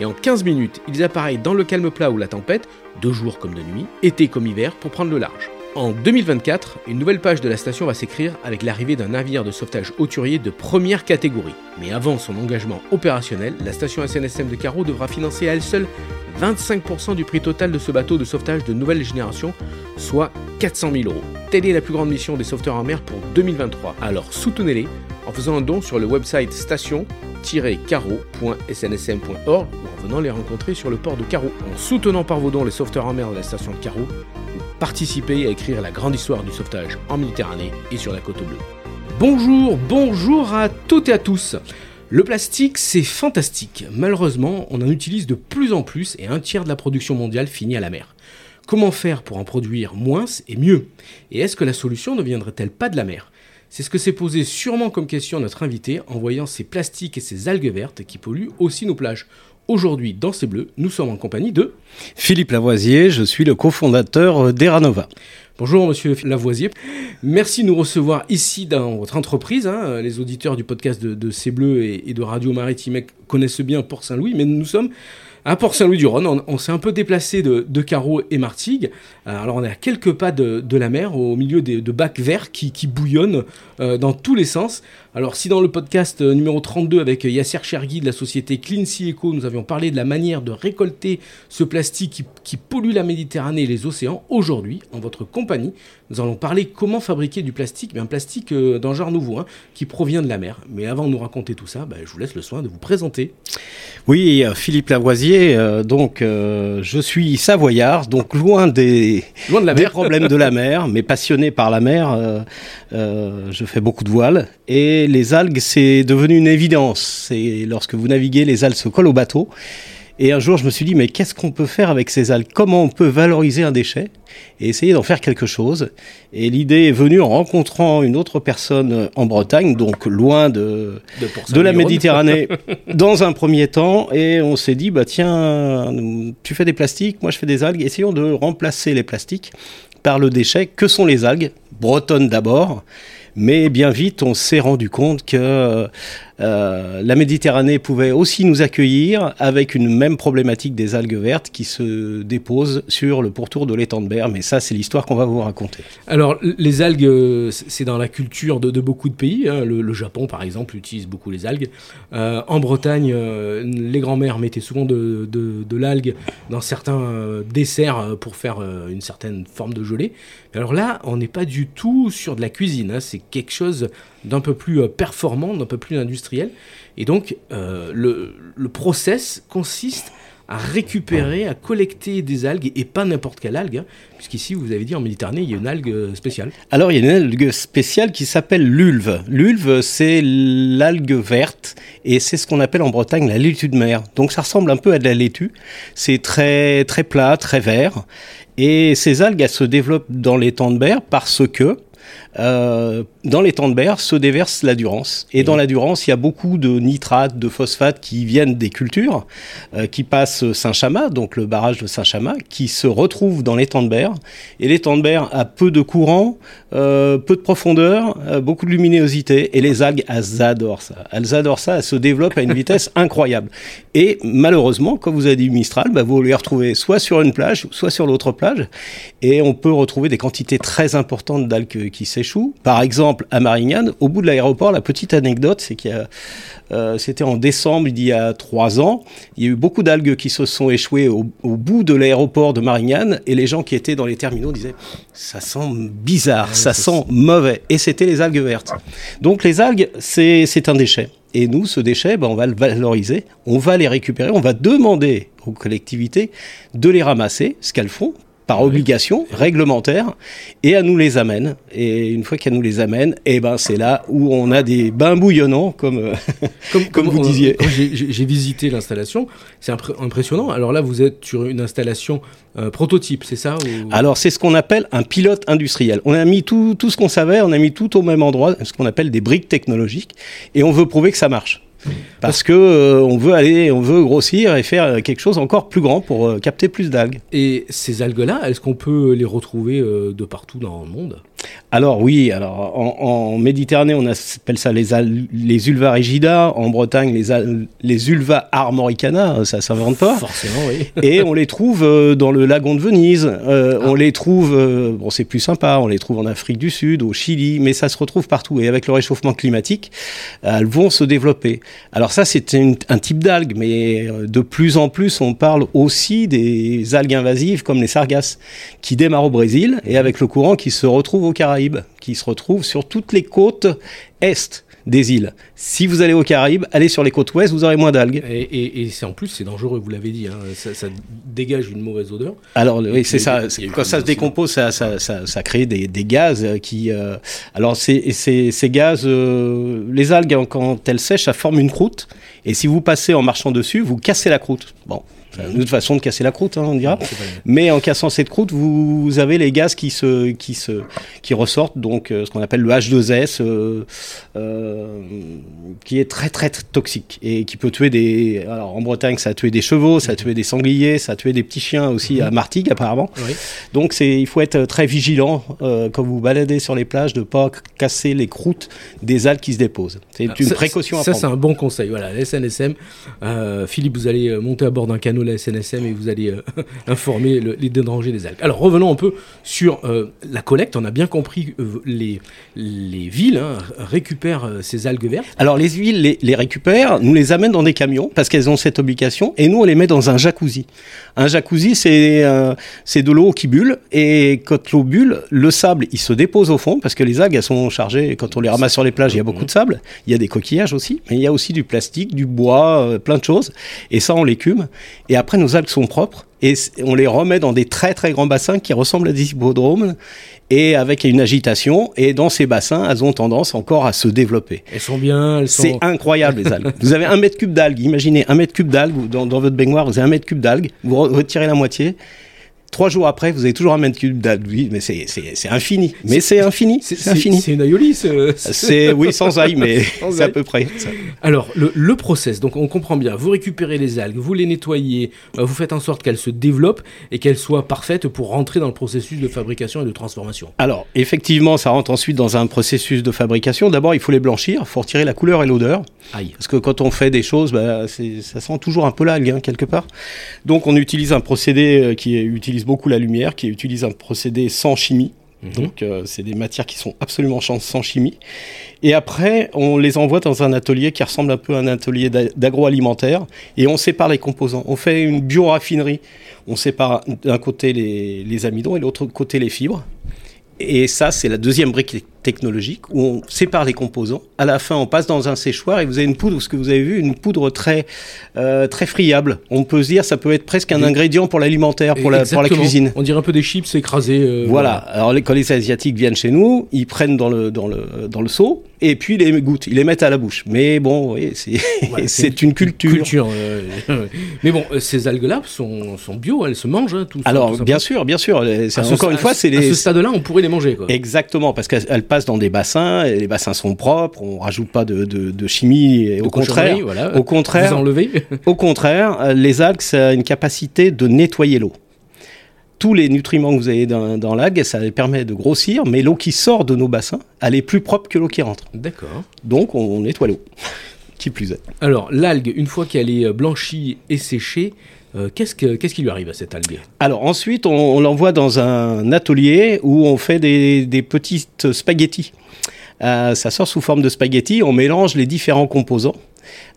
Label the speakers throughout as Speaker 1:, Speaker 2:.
Speaker 1: et en 15 minutes, ils appareillent dans le calme plat ou la tempête, de jour comme de nuit, été comme hiver, pour prendre le large. En 2024, une nouvelle page de la station va s'écrire avec l'arrivée d'un navire de sauvetage hauturier de première catégorie. Mais avant son engagement opérationnel, la station SNSM de Carreau devra financer à elle seule 25% du prix total de ce bateau de sauvetage de nouvelle génération, soit 400 000 euros. Telle est la plus grande mission des sauveteurs en mer pour 2023. Alors soutenez-les en faisant un don sur le website station-carreau.snsm.org venant les rencontrer sur le port de Carreau. En soutenant par vos dons les sauveteurs en mer de la station de Carreau, vous participez à écrire la grande histoire du sauvetage en Méditerranée et sur la côte bleue. Bonjour, bonjour à toutes et à tous. Le plastique, c'est fantastique. Malheureusement, on en utilise de plus en plus et un tiers de la production mondiale finit à la mer. Comment faire pour en produire moins et mieux? Et est-ce que la solution ne viendrait-elle pas de la mer? C'est ce que s'est posé sûrement comme question notre invité en voyant ces plastiques et ces algues vertes qui polluent aussi nos plages. Aujourd'hui, dans ces bleus, nous sommes en compagnie de
Speaker 2: Philippe Lavoisier, je suis le cofondateur d'Eranova.
Speaker 1: Bonjour Monsieur Lavoisier, merci de nous recevoir ici dans votre entreprise. Hein. Les auditeurs du podcast de, de C'est Bleu et, et de Radio Maritime connaissent bien Port-Saint-Louis, mais nous sommes à Port-Saint-Louis-du-Rhône. On, s'est un peu déplacé de, de et Martigues. Euh, alors on est à quelques pas de, la mer, au milieu de bacs verts qui, bouillonnent euh, dans tous les sens. Alors si dans le podcast euh, numéro 32 avec Yasser Chergui de la société Clean Sea Eco, nous avions parlé de la manière de récolter ce plastique qui, pollue la Méditerranée et les océans, aujourd'hui, en votre compagnie, nous allons parler comment fabriquer du plastique, mais un plastique d'un genre nouveau, hein, qui provient de la mer. Mais avant de nous raconter tout ça, bah, je vous laisse le soin de vous présenter.
Speaker 2: Oui, Philippe Lavoisier, donc je suis savoyard, donc loin des,
Speaker 1: loin de la mer.
Speaker 2: problèmes de la mer, mais passionné par la mer. je fais beaucoup de voiles et les algues, c'est devenu une évidence. C'est lorsque vous naviguez, les algues se collent au bateau. Et un jour, je me suis dit, mais qu'est-ce qu'on peut faire avec ces algues? Comment on peut valoriser un déchet et essayer d'en faire quelque chose? Et l'idée est venue en rencontrant une autre personne en Bretagne, donc loin de, de, la Méditerranée, dans un premier temps. Et on s'est dit, bah tiens, tu fais des plastiques, moi je fais des algues. Essayons de remplacer les plastiques par le déchet. Que sont les algues? Bretonnes d'abord. Mais bien vite, on s'est rendu compte que euh, la Méditerranée pouvait aussi nous accueillir avec une même problématique des algues vertes qui se déposent sur le pourtour de l'étang de Berre. Mais ça, c'est l'histoire qu'on va vous raconter.
Speaker 1: Alors, les algues, c'est dans la culture de, beaucoup de pays. Hein. Le, Japon, par exemple, utilise beaucoup les algues. Euh, en Bretagne, euh, les grands-mères mettaient souvent de, l'algue dans certains desserts pour faire une certaine forme de gelée. Alors là, on n'est pas du tout sur de la cuisine. Hein. C'est quelque chose d'un peu plus performant, d'un peu plus industriel et donc, euh, le, le process consiste à récupérer, à collecter des algues, et pas n'importe quelle algue, hein, puisqu'ici, vous avez dit, en Méditerranée, il y a une algue spéciale.
Speaker 2: Alors, il y a une algue spéciale qui s'appelle l'ulve. L'ulve, c'est l'algue verte, et c'est ce qu'on appelle en Bretagne la laitue de mer. Donc, ça ressemble un peu à de la laitue. C'est très, très plat, très vert. Et ces algues, elles se développent dans les temps de mer parce que euh, dans les temps de mer se déverse la Durance. Et dans la Durance, il y a beaucoup de nitrates, de phosphates qui viennent des cultures, euh, qui passent Saint-Chamas, donc le barrage de Saint-Chamas, qui se retrouvent dans l'étang de Berre. Et l'étang de Berre a peu de courant, euh, peu de profondeur, beaucoup de luminosité. Et les algues, elles adorent ça. Elles adorent ça, elles se développent à une vitesse incroyable. Et malheureusement, comme vous avez dit Mistral, bah, vous les retrouvez soit sur une plage, soit sur l'autre plage. Et on peut retrouver des quantités très importantes d'algues qui s'échouent. Par exemple, à Marignane, au bout de l'aéroport, la petite anecdote, c'est qu'il y a, euh, c'était en décembre il y a trois ans, il y a eu beaucoup d'algues qui se sont échouées au, bout de l'aéroport de Marignane, et les gens qui étaient dans les terminaux disaient ça sent bizarre, ça sent mauvais, et c'était les algues vertes. Donc les algues, c'est, c'est un déchet. Et nous, ce déchet, ben, on va le valoriser, on va les récupérer, on va demander aux collectivités de les ramasser, ce qu'elles font par obligation réglementaire, et elle nous les amène. Et une fois qu'elle nous les amène, et eh ben c'est là où on a des bains bouillonnants, comme, euh, comme, comme, vous disiez.
Speaker 1: J'ai visité l'installation, c'est impressionnant. Alors là, vous êtes sur une installation euh, prototype, c'est ça
Speaker 2: Alors c'est ce qu'on appelle un pilote industriel. On a mis tout, tout ce qu'on savait, on a mis tout au même endroit, ce qu'on appelle des briques technologiques, et on veut prouver que ça marche. Parce que euh, on veut aller, on veut grossir et faire quelque chose encore plus grand pour euh, capter plus d'algues.
Speaker 1: Et ces algues-là, est-ce qu'on peut les retrouver euh, de partout dans le monde?
Speaker 2: Alors oui, alors en, Méditerranée, on appelle ça les, les ulva rigida. En Bretagne, les, les ulva armoricana. Ça s'invente pas.
Speaker 1: Forcément, oui.
Speaker 2: et on les trouve dans le lagon de Venise. Ah. On les trouve, bon, c'est plus sympa. On les trouve en Afrique du Sud, au Chili, mais ça se retrouve partout. Et avec le réchauffement climatique, elles vont se développer. Alors ça, c'est un type d'algue, mais euh, de plus en plus, on parle aussi des algues invasives comme les sargasses, qui démarrent au Brésil et avec le courant qui se retrouve aux Caraïbes, qui se retrouve sur toutes les côtes est des îles. Si vous allez aux Caraïbes, allez sur les côtes ouest, vous aurez moins d'algues.
Speaker 1: Et, c'est en plus, c'est dangereux, vous l'avez dit, hein. ça, dégage une mauvaise odeur.
Speaker 2: Alors oui, c'est ça. Quand ça se décompose, ça, ça, crée des, gaz qui. Euh, alors ces, ces, gaz, euh, les algues quand elles sèchent, ça forme une croûte. Et si vous passez en marchant dessus, vous cassez la croûte. Bon, une autre façon de casser la croûte, hein, on dira. Mais en cassant cette croûte, vous, avez les gaz qui se, qui se, qui ressortent, donc euh, ce qu'on appelle le H2S, euh, euh, qui est très, très toxique et qui peut tuer des. Alors en Bretagne, ça a tué des chevaux, ça a tué des sangliers, ça a tué des petits chiens aussi à Martigues apparemment. Donc c'est, il faut être très vigilant quand vous baladez sur les plages de pas casser les croûtes des algues qui se déposent. C'est ah, une précaution à
Speaker 1: ça,
Speaker 2: prendre.
Speaker 1: Ça c'est un bon conseil. Voilà, la SNSM. Philippe, vous allez monter à bord d'un canot la SNSM et vous allez euh, informer les dangers des algues. Alors revenons un peu sur euh, la collecte. On a bien compris euh, les, les villes hein, récupèrent ces algues vertes.
Speaker 2: Alors les villes les, récupèrent, nous les amènent dans des camions parce qu'elles ont cette obligation et nous on les met dans un jacuzzi. Un jacuzzi c'est de l'eau qui bulle et quand l'eau bulle, le sable il se dépose au fond parce que les algues elles sont chargées. Quand on les ramasse sur les plages, il y a beaucoup de sable. Il y a des coquillages aussi, mais il y a aussi du plastique, du bois, plein de choses. Et ça on l'écume. Et après, nos algues sont propres et on les remet dans des très très grands bassins qui ressemblent à des hippodromes et avec une agitation. Et dans ces bassins, elles ont tendance encore à se développer.
Speaker 1: Elles sont bien.
Speaker 2: C'est incroyable les algues. vous avez un mètre cube d'algues. Imaginez un mètre cube d'algues dans, dans votre baignoire. Vous avez un mètre cube d'algues. Vous retirez la moitié Trois jours après, vous avez toujours un mètre cube d'algues. mais c'est infini. Mais c'est infini. C'est infini.
Speaker 1: C'est une aïoli.
Speaker 2: C'est oui sans ail, mais c'est à peu près.
Speaker 1: Alors le, le, process, donc on comprend bien. Vous récupérez les algues, vous les nettoyez, euh, vous faites en sorte qu'elles se développent et qu'elles soient parfaites pour rentrer dans le processus de fabrication et de transformation.
Speaker 2: Alors effectivement, ça rentre ensuite dans un processus de fabrication. D'abord, il faut les blanchir, il faut retirer la couleur et l'odeur. Parce que quand on fait des choses, bah, ça sent toujours un peu l'algue hein, quelque part. Donc on utilise un procédé euh, qui est utilisé beaucoup la lumière, qui utilise un procédé sans chimie. Mhm. Donc, euh, c'est des matières qui sont absolument sans chimie. Et après, on les envoie dans un atelier qui ressemble un peu à un atelier d'agroalimentaire et on sépare les composants. On fait une bioraffinerie. On sépare d'un côté les, les amidons et de l'autre côté les fibres. Et ça, c'est la deuxième brique technologique où on sépare les composants. À la fin, on passe dans un séchoir et vous avez une poudre, ce que vous avez vu, une poudre très euh, très friable. On peut se dire, ça peut être presque un ingrédient pour l'alimentaire, pour la, pour la cuisine.
Speaker 1: On dirait un peu des chips écrasés.
Speaker 2: Euh, voilà. Alors quand les asiatiques viennent chez nous, ils prennent dans le dans le dans le seau et puis ils les goûtent, ils les mettent à la bouche. Mais bon, oui, c'est c'est une, culture. culture
Speaker 1: euh, mais bon, ces algues-là sont, sont bio, elles se mangent. Hein, tout
Speaker 2: Alors bien sûr, bien sûr. encore une fois, c'est les...
Speaker 1: à ce stade-là, on pourrait les manger. Quoi.
Speaker 2: Exactement, parce qu'elles passe dans des bassins, et les bassins sont propres, on rajoute pas de, de, chimie, et au contraire, au contraire, au contraire, les algues, ça a une capacité de nettoyer l'eau tous les nutriments que vous avez dans, dans l'algue, ça permet de grossir, mais l'eau qui sort de nos bassins, elle est plus propre que l'eau qui rentre.
Speaker 1: D'accord.
Speaker 2: Donc on, nettoie l'eau. qui plus est.
Speaker 1: Alors l'algue, une fois qu'elle est blanchie et séchée, euh, qu'est-ce, qui lui arrive à cette algue
Speaker 2: Alors ensuite, on, l'envoie dans un atelier où on fait des, des petites spaghettis. Euh, ça sort sous forme de spaghettis, on mélange les différents composants,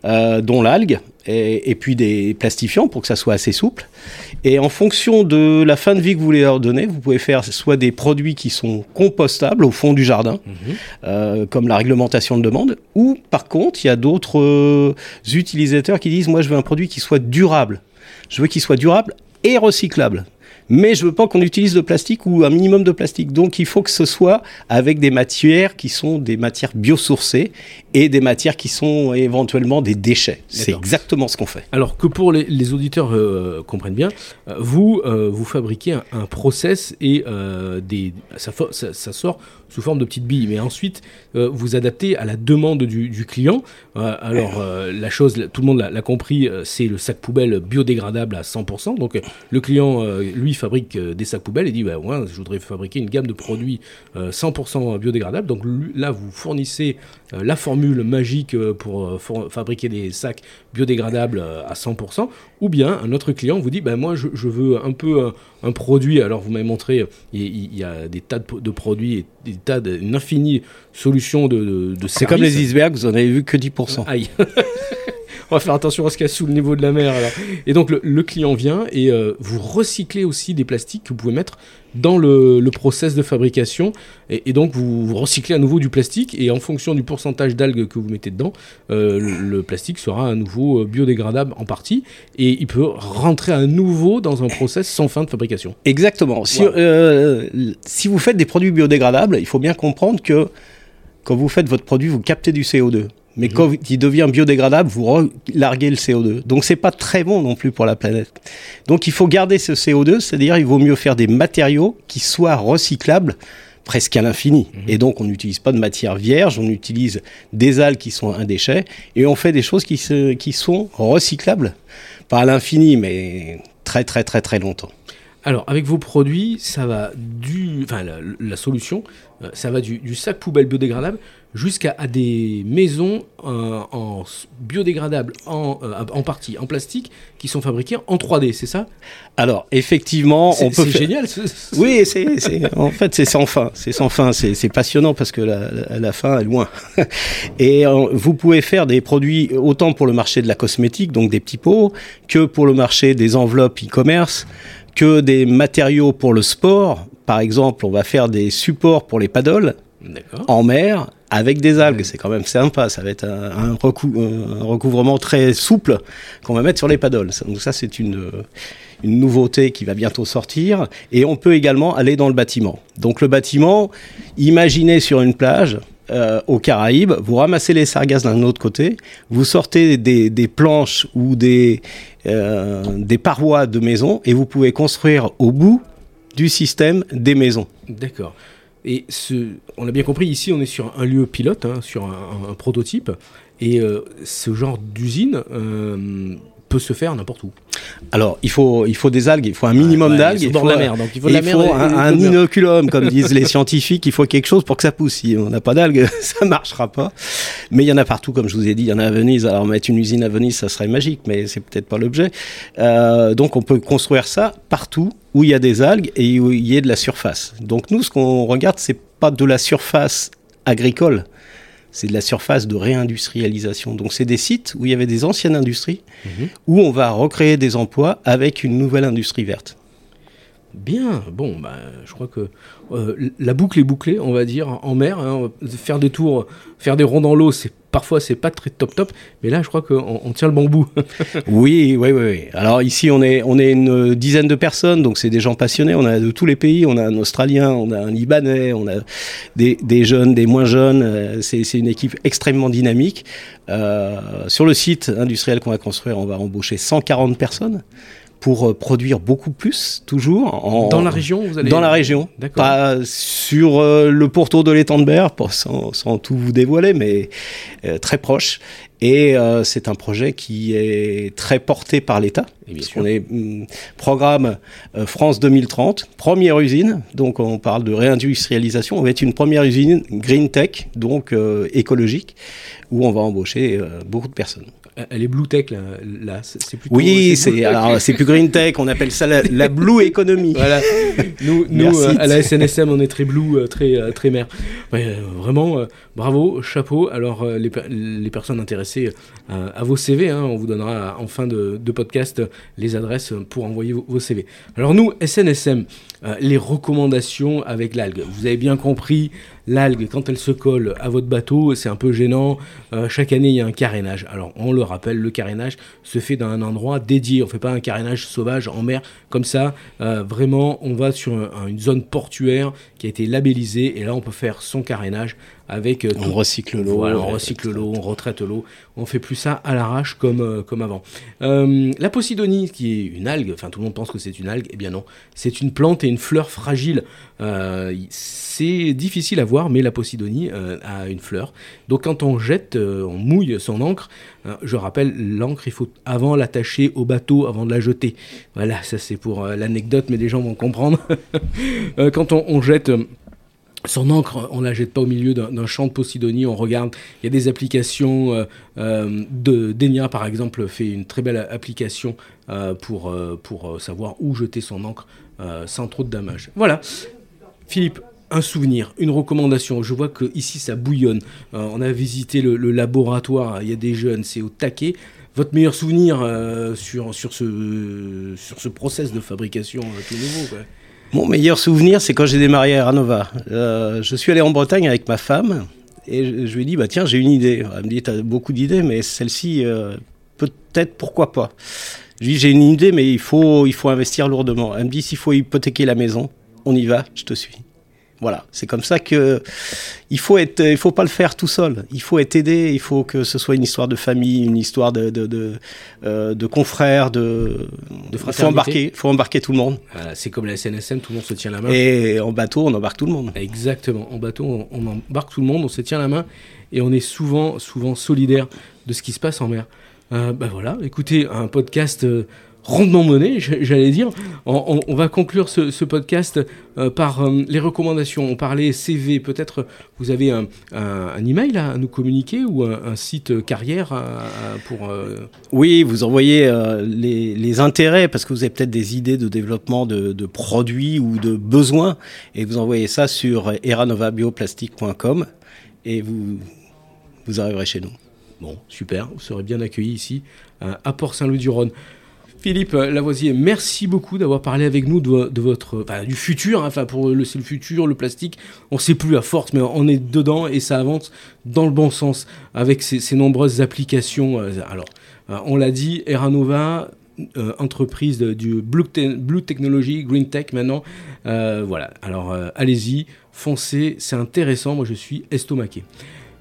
Speaker 2: euh, dont l'algue, et, puis des plastifiants pour que ça soit assez souple. Et en fonction de la fin de vie que vous voulez leur donner, vous pouvez faire soit des produits qui sont compostables au fond du jardin, mhm. comme la réglementation de demande, ou par contre, il y a d'autres utilisateurs qui disent, moi je veux un produit qui soit durable. Je veux qu'il soit durable et recyclable. Mais je veux pas qu'on utilise de plastique ou un minimum de plastique. Donc il faut que ce soit avec des matières qui sont des matières biosourcées et des matières qui sont éventuellement des déchets. C'est exactement ce qu'on fait.
Speaker 1: Alors que pour les, auditeurs euh, comprennent bien, euh, vous euh, vous fabriquez un, process et des ça, ça, sort sous forme de petites billes, mais ensuite vous adaptez à la demande du, client. alors la chose, tout le monde l'a compris, c'est le sac poubelle biodégradable à 100%. Donc le client lui fabrique des sacs poubelles et dit bah, moi je voudrais fabriquer une gamme de produits 100% biodégradables. Donc là vous fournissez la formule magique pour fabriquer des sacs biodégradables à 100%, ou bien un autre client vous dit ben moi je, veux un peu un, produit, alors vous m'avez montré, il, y a des tas de, produits, et des tas de, une infinie solution de, de,
Speaker 2: C'est comme les icebergs, vous en avez vu que 10%.
Speaker 1: Aïe on va faire attention à ce qu'il y a sous le niveau de la mer. Et donc le, client vient et euh, vous recyclez aussi des plastiques que vous pouvez mettre dans le, process de fabrication. Et, donc vous, recyclez à nouveau du plastique et en fonction du pourcentage d'algues que vous mettez dedans, euh, le, plastique sera à nouveau euh, biodégradable en partie et il peut rentrer à nouveau dans un process sans fin de fabrication.
Speaker 2: Exactement. Si, si vous faites des produits biodégradables, il faut bien comprendre que quand vous faites votre produit, vous captez du CO2. Mais quand il devient biodégradable, vous larguez le CO2. Donc c'est pas très bon non plus pour la planète. Donc il faut garder ce CO2, c'est-à-dire il vaut mieux faire des matériaux qui soient recyclables presque à l'infini. Mhm. Et donc on n'utilise pas de matière vierge, on utilise des algues qui sont un déchet et on fait des choses qui, se, qui sont recyclables. Pas à l'infini, mais très très très très longtemps.
Speaker 1: Alors, avec vos produits, ça va du. Enfin, la, solution, euh, ça va du, du, sac poubelle biodégradable jusqu'à des maisons euh, en biodégradables en, euh, en partie en plastique qui sont fabriquées en 3D, c'est ça?
Speaker 2: Alors effectivement,
Speaker 1: on peut. C'est génial.
Speaker 2: Oui, c'est en fait c'est sans fin, c'est sans fin, c'est passionnant parce que la, la, fin est loin. Et euh, vous pouvez faire des produits autant pour le marché de la cosmétique, donc des petits pots, que pour le marché des enveloppes e-commerce, que des matériaux pour le sport. Par exemple, on va faire des supports pour les paddles en mer avec des algues. C'est quand même sympa. Ça va être un, recouvrement très souple qu'on va mettre sur les paddles. Donc ça, c'est une, une nouveauté qui va bientôt sortir. Et on peut également aller dans le bâtiment. Donc le bâtiment, imaginez sur une plage. Euh, aux Caraïbes, vous ramassez les sargasses d'un autre côté, vous sortez des, planches ou des, euh, des parois de maison et vous pouvez construire au bout du système des maisons.
Speaker 1: D'accord. Et ce, on l'a bien compris, ici on est sur un lieu pilote, hein, sur un, prototype, et euh, ce genre d'usine euh, peut se faire n'importe où.
Speaker 2: Alors, il faut, il faut des algues, il faut un minimum d'algues. Il,
Speaker 1: faut, la mer, donc il faut,
Speaker 2: la mer un, inoculum, comme disent les scientifiques. Il faut quelque chose pour que ça pousse. Si on n'a pas d'algues, ça marchera pas. Mais il y en a partout, comme je vous ai dit. Il y en a à Venise. Alors, mettre une usine à Venise, ça serait magique, mais c'est peut-être pas l'objet. Euh, donc, on peut construire ça partout où il y a des algues et où il y a de la surface. Donc, nous, ce qu'on regarde, c'est pas de la surface agricole c'est de la surface de réindustrialisation. Donc c'est des sites où il y avait des anciennes industries, mhm. où on va recréer des emplois avec une nouvelle industrie verte.
Speaker 1: Bien, bon, bah, je crois que euh, la boucle est bouclée, on va dire, en mer. Hein. faire des tours, faire des ronds dans l'eau, c'est parfois c'est pas très top top, mais là je crois qu'on on tient le bon
Speaker 2: oui, oui, oui, Alors ici on est on est une dizaine de personnes, donc c'est des gens passionnés. On a de tous les pays, on a un Australien, on a un Libanais, on a des, des jeunes, des moins jeunes. Euh, c'est une équipe extrêmement dynamique. Euh, sur le site industriel qu'on va construire, on va embaucher 140 personnes pour euh, produire beaucoup plus, toujours.
Speaker 1: En, dans la région vous allez...
Speaker 2: Dans la région. Pas sur euh, le pourtour de l'étang de Berre, sans, sans, tout vous dévoiler, mais euh, très proche. Et c'est un projet qui est très porté par l'État. On est mm, programme France 2030, première usine. Donc on parle de réindustrialisation. On va être une première usine green tech, donc écologique, où on va embaucher beaucoup de personnes
Speaker 1: elle est blue tech là, c'est
Speaker 2: plutôt. Oui, c'est alors c'est plus green tech, on appelle ça la, blue economy.
Speaker 1: voilà. Nous, nous euh, à la SNSM, on est très blue, euh, très euh, très mer. vraiment, bravo, chapeau. Alors les, les, personnes intéressées à vos CV, hein, on vous donnera en fin de, de, podcast les adresses pour envoyer vos, CV. Alors nous, SNSM, les recommandations avec l'algue. Vous avez bien compris l'algue, quand elle se colle à votre bateau, c'est un peu gênant. Euh, chaque année, il y a un carénage. Alors, on le rappelle, le carénage se fait dans un endroit dédié. On fait pas un carénage sauvage en mer comme ça. vraiment, on va sur une zone portuaire qui a été labellisée et là on peut faire son carénage avec
Speaker 2: on recycle l'eau,
Speaker 1: on recycle l'eau, on retraite l'eau, on fait plus ça à l'arrache comme comme avant. la posidonie, qui est une algue, enfin tout le monde pense que c'est une algue, eh bien non, c'est une plante et une fleur fragile. c'est difficile à voir, mais la posidonie a une fleur. Donc quand on jette, on mouille son encre. je rappelle, l'encre, il faut avant l'attacher au bateau avant de la jeter. Voilà, ça c'est pour l'anecdote, mais les gens vont comprendre. quand on, jette son encre, on la jette pas au milieu d'un champ de Posidonie, on regarde, il y a des applications, euh, euh, de Denia par exemple fait une très belle application euh, pour, pour savoir où jeter son encre sans trop de dommages. Voilà, Philippe, un souvenir, une recommandation, je vois que ici ça bouillonne, on a visité le, laboratoire, il y a des jeunes, c'est au taquet, votre meilleur souvenir sur, sur, ce, sur ce process de fabrication tout nouveau.
Speaker 2: Mon meilleur souvenir, c'est quand j'ai démarré à Ranova. Euh, je suis allé en Bretagne avec ma femme et je, lui ai dit bah tiens j'ai une idée. Elle me dit t'as beaucoup d'idées mais celle-ci euh, peut-être pourquoi pas. Je lui dis j'ai une idée mais il faut il faut investir lourdement. Elle me dit s'il faut hypothéquer la maison, on y va, je te suis. Voilà, c'est comme ça que il faut être, il faut pas le faire tout seul. Il faut être aidé. Il faut que ce soit une histoire de famille, une histoire de de, de, euh, de confrères, de.
Speaker 1: de
Speaker 2: faut embarquer, faut embarquer tout le monde.
Speaker 1: c'est comme la SNSM, tout le monde se tient la main.
Speaker 2: Et en bateau, on embarque tout le monde.
Speaker 1: Exactement. En bateau, on, embarque tout le monde, on se tient la main et on est souvent, souvent solidaire de ce qui se passe en mer. Euh, ben voilà, écoutez, un podcast. Euh, rondement mené, j'allais dire. On, va conclure ce, podcast euh, par euh, les recommandations. On parlait CV, peut-être vous avez un, un, email à nous communiquer ou un, site carrière pour... Euh,
Speaker 2: oui, vous envoyez les, intérêts parce que vous avez peut-être des idées de développement de, produits ou de besoins et vous envoyez ça sur eranovabioplastique.com et vous, vous arriverez chez nous.
Speaker 1: Bon, super, vous serez bien accueillis ici à Port-Saint-Louis-du-Rhône. Philippe Lavoisier, merci beaucoup d'avoir parlé avec nous de, votre, du futur. Hein. enfin, pour le, le futur, le plastique, on ne sait plus à force, mais on est dedans et ça avance dans le bon sens avec ces, nombreuses applications. Euh, alors, euh, on l'a dit, Eranova, euh, entreprise du Blue, Blue, Technology, Green Tech maintenant. voilà, alors allez-y, foncez, c'est intéressant. Moi, je suis estomaqué.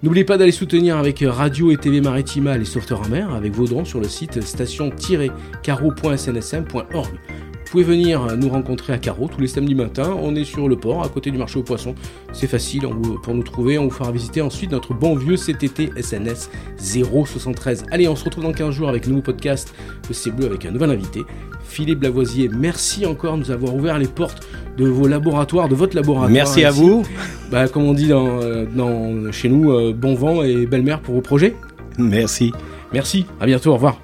Speaker 1: N'oubliez pas d'aller soutenir avec Radio et TV Maritima les sauveteurs en mer avec vos dons sur le site station-caro.snsm.org. Vous pouvez venir nous rencontrer à Carreau tous les samedis matins. On est sur le port, à côté du marché aux poissons. C'est facile pour nous trouver. On vous fera visiter ensuite notre bon vieux CTT SNS 073. Allez, on se retrouve dans 15 jours avec un nouveau podcast de C'est Bleu avec un nouvel invité. Philippe Blavoisier, merci encore de nous avoir ouvert les portes de vos laboratoires, de votre laboratoire.
Speaker 2: Merci à vous.
Speaker 1: Bah, comme on dit dans, chez nous, euh, bon vent et belle mer pour vos projets.
Speaker 2: Merci.
Speaker 1: Merci, à bientôt, au revoir.